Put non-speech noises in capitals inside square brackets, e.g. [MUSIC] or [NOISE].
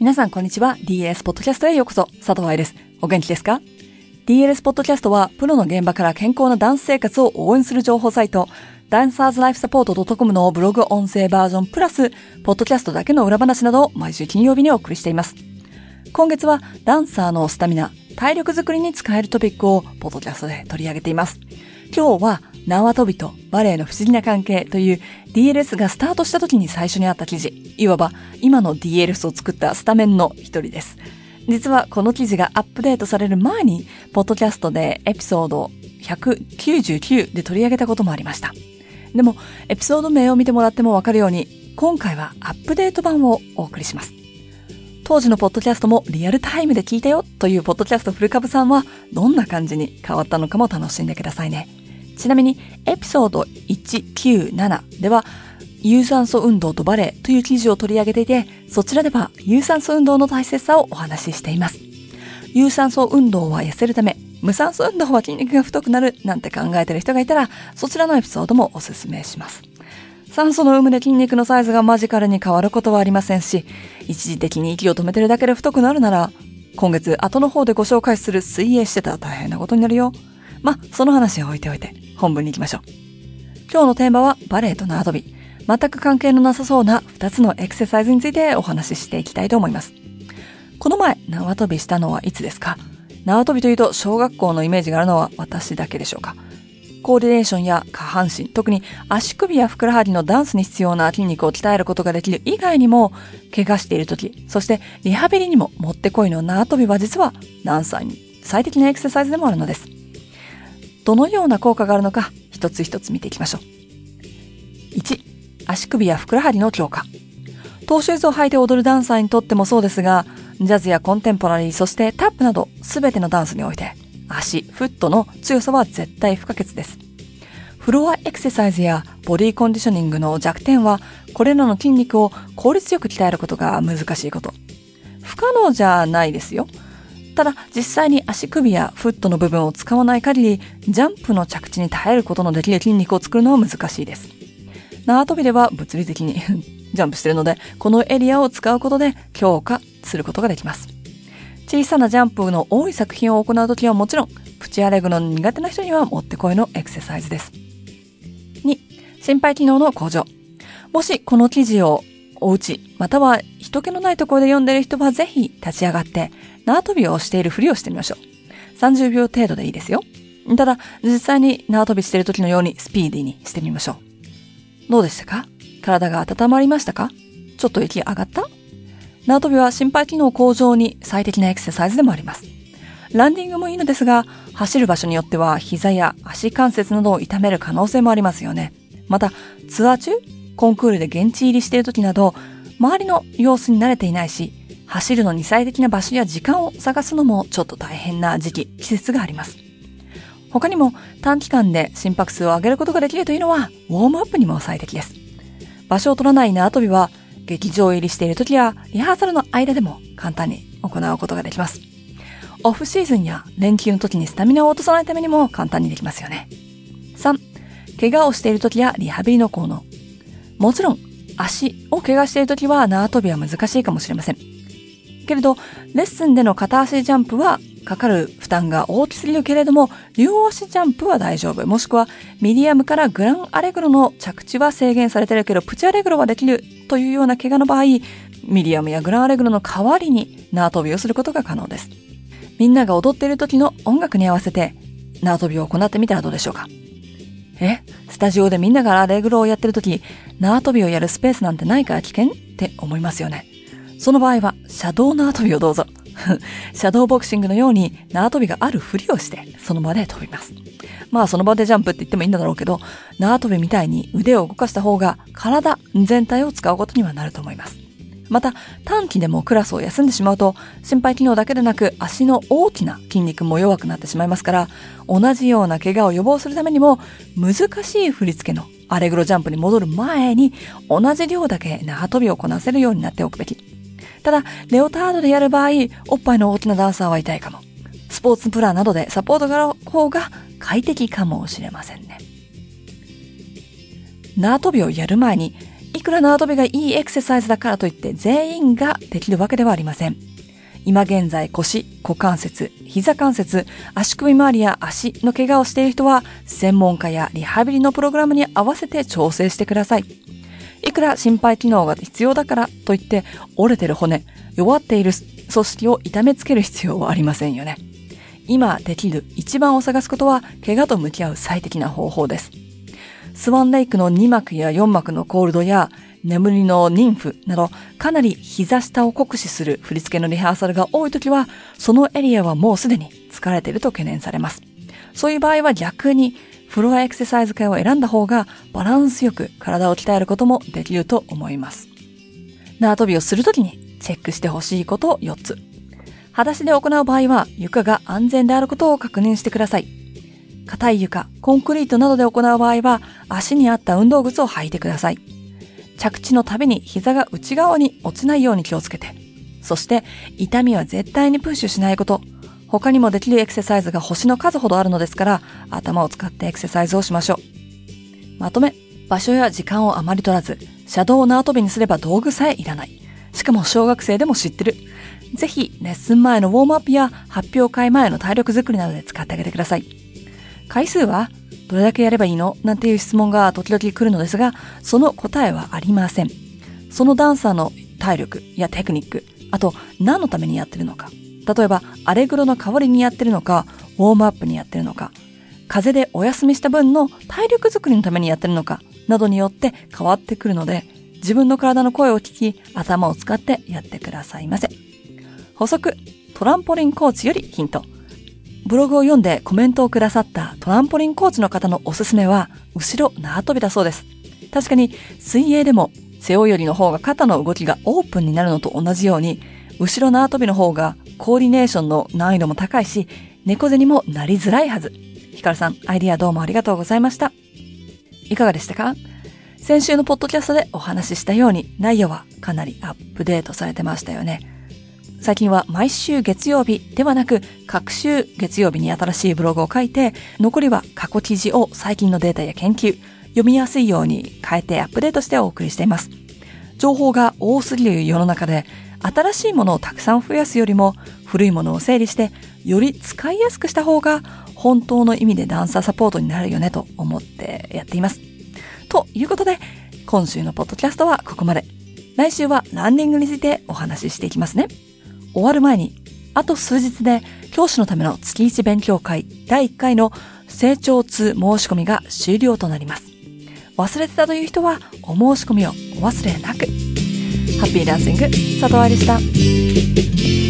皆さんこんにちは。DLS ポッドキャストへようこそ。佐藤愛です。お元気ですか ?DLS ポッドキャストは、プロの現場から健康なダンス生活を応援する情報サイト、ダンサーズライフサポート .com のブログ音声バージョンプラス、ポッドキャストだけの裏話などを毎週金曜日にお送りしています。今月は、ダンサーのスタミナ、体力づくりに使えるトピックを、ポッドキャストで取り上げています。今日は、縄跳びとバレエの不思議な関係という DLS がスタートした時に最初にあった記事、いわば今の DLS を作ったスタメンの一人です。実はこの記事がアップデートされる前に、ポッドキャストでエピソード199で取り上げたこともありました。でも、エピソード名を見てもらってもわかるように、今回はアップデート版をお送りします。当時のポッドキャストもリアルタイムで聞いたよというポッドキャストフルカブさんはどんな感じに変わったのかも楽しんでくださいね。ちなみに、エピソード197では、有酸素運動とバレエという記事を取り上げていて、そちらでは有酸素運動の大切さをお話ししています。有酸素運動は痩せるため、無酸素運動は筋肉が太くなるなんて考えてる人がいたら、そちらのエピソードもおすすめします。酸素の有無で筋肉のサイズがマジカルに変わることはありませんし、一時的に息を止めてるだけで太くなるなら、今月後の方でご紹介する水泳してたら大変なことになるよ。まその話は置いておいて、本文に行きましょう。今日のテーマはバレエと縄跳び。全く関係のなさそうな2つのエクササイズについてお話ししていきたいと思います。この前、縄跳びしたのはいつですか？縄跳びというと小学校のイメージがあるのは私だけでしょうか？コーディネーションや下半身、特に足首やふくらはぎのダンスに必要な筋肉を鍛えることができる以外にも、怪我している時、そしてリハビリにももってこいの縄跳びは実はダンサーに最適なエクササイズでもあるのです。どのような効果があるのか、一つ一つ見ていきましょう。1、足首やふくらはぎの強化。トーシューズを履いて踊るダンサーにとってもそうですが、ジャズやコンテンポラリー、そしてタップなど全てのダンスにおいて、足、フットの強さは絶対不可欠です。フロアエクササイズやボディコンディショニングの弱点は、これらの筋肉を効率よく鍛えることが難しいこと。不可能じゃないですよ。ただ、実際に足首やフットの部分を使わない限り、ジャンプの着地に耐えることのできる筋肉を作るのは難しいです。縄跳びでは物理的に [LAUGHS] ジャンプしてるので、このエリアを使うことで強化することができます。小さなジャンプの多い作品を行うときはもちろん、プチアレグの苦手な人にはもってこいのエクササイズです。2、心肺機能の向上。もしこの記事をお家、または人気のないところで読んでいる人はぜひ立ち上がって、縄跳びをしているふりをしてみましょう。30秒程度でいいですよ。ただ、実際に縄跳びしている時のようにスピーディーにしてみましょう。どうでしたか？体が温まりましたか？ちょっと息上がった？縄跳びは心肺機能向上に最適なエクササイズでもあります。ランディングもいいのですが、走る場所によっては膝や足関節などを痛める可能性もありますよね。また、ツアー中、コンクールで現地入りしている時など、周りの様子に慣れていないし、走るのに最適な場所や時間を探すのもちょっと大変な時期、季節があります。他にも短期間で心拍数を上げることができるというのはウォームアップにも最適です。場所を取らない縄跳びは劇場入りしている時やリハーサルの間でも簡単に行うことができます。オフシーズンや連休の時にスタミナを落とさないためにも簡単にできますよね。3、怪我をしている時やリハビリの効能。もちろん足を怪我している時は縄跳びは難しいかもしれません。けれど、レッスンでの片足ジャンプはかかる負担が大きすぎるけれども、両足ジャンプは大丈夫。もしくは、ミディアムからグランアレグロの着地は制限されてるけど、プチアレグロはできるというような怪我の場合、ミディアムやグランアレグロの代わりに縄跳びをすることが可能です。みんなが踊っている時の音楽に合わせて縄跳びを行ってみたらどうでしょうかえ？タジオでみんながアレグロをやってる時、縄跳びをやるスペースなんてないから危険って思いますよね。その場合は、シャドウ縄跳びをどうぞ。[LAUGHS] シャドウボクシングのように縄跳びがあるふりをして、その場で飛びます。まあその場でジャンプって言ってもいいんだろうけど、縄跳びみたいに腕を動かした方が体全体を使うことにはなると思います。また、短期でもクラスを休んでしまうと、心肺機能だけでなく足の大きな筋肉も弱くなってしまいますから、同じような怪我を予防するためにも、難しい振り付けのアレグロジャンプに戻る前に、同じ量だけ縄跳びをこなせるようになっておくべき。ただ、レオタードでやる場合、おっぱいの大きなダンサーは痛いかも。スポーツプランなどでサポートがある方が快適かもしれませんね。縄跳びをやる前に、いくら縄跳びがいいエクササイズだからといって全員ができるわけではありません。今現在腰、股関節、膝関節、足首周りや足の怪我をしている人は専門家やリハビリのプログラムに合わせて調整してください。いくら心肺機能が必要だからといって折れてる骨、弱っている組織を痛めつける必要はありませんよね。今できる一番を探すことは怪我と向き合う最適な方法です。スワンレイクの2幕や4幕のコールドや眠りの妊婦などかなり膝下を酷使する振り付けのリハーサルが多い時はそのエリアはもうすでに疲れていると懸念されます。そういう場合は逆にフロアエクササイズ系を選んだ方がバランスよく体を鍛えることもできると思います。縄跳びをするときにチェックしてほしいことを4つ。裸足で行う場合は床が安全であることを確認してください。硬い床、コンクリートなどで行う場合は足に合った運動靴を履いてください。着地のたびに膝が内側に落ちないように気をつけて。そして痛みは絶対にプッシュしないこと。他にもできるエクササイズが星の数ほどあるのですから、頭を使ってエクササイズをしましょう。まとめ、場所や時間をあまり取らず、車道を縄跳びにすれば道具さえいらない。しかも小学生でも知ってる。ぜひ、レッスン前のウォームアップや発表会前の体力づくりなどで使ってあげてください。回数はどれだけやればいいの？なんていう質問が時々来るのですが、その答えはありません。そのダンサーの体力やテクニック、あと何のためにやってるのか。例えば、アレグロの代わりにやってるのか、ウォームアップにやってるのか、風邪でお休みした分の体力づくりのためにやってるのか、などによって変わってくるので、自分の体の声を聞き、頭を使ってやってくださいませ。補足、トランポリンコーチよりヒント。ブログを読んでコメントをくださったトランポリンコーチの方のおすすめは、後ろ縄跳びだそうです。確かに、水泳でも背泳ぎの方が肩の動きがオープンになるのと同じように、後ろ縄跳びの方がコーディネーションの難易度も高いし、猫背にもなりづらいはず。ヒカルさん、アイディアどうもありがとうございました。いかがでしたか？先週のポッドキャストでお話ししたように内容はかなりアップデートされてましたよね。最近は毎週月曜日ではなく各週月曜日に新しいブログを書いて残りは過去記事を最近のデータや研究読みやすいように変えてアップデートしてお送りしています。情報が多すぎる世の中で新しいものをたくさん増やすよりも古いものを整理してより使いやすくした方が本当の意味でダンサーサポートになるよねと思ってやっています。ということで、今週のポッドキャストはここまで。来週はランニングについてお話ししていきますね。終わる前に、あと数日で教師のための月1勉強会第1回の成長通申し込みが終了となります。忘れてたという人はお申し込みをお忘れなく。ハッピーダンシング、佐藤愛でした。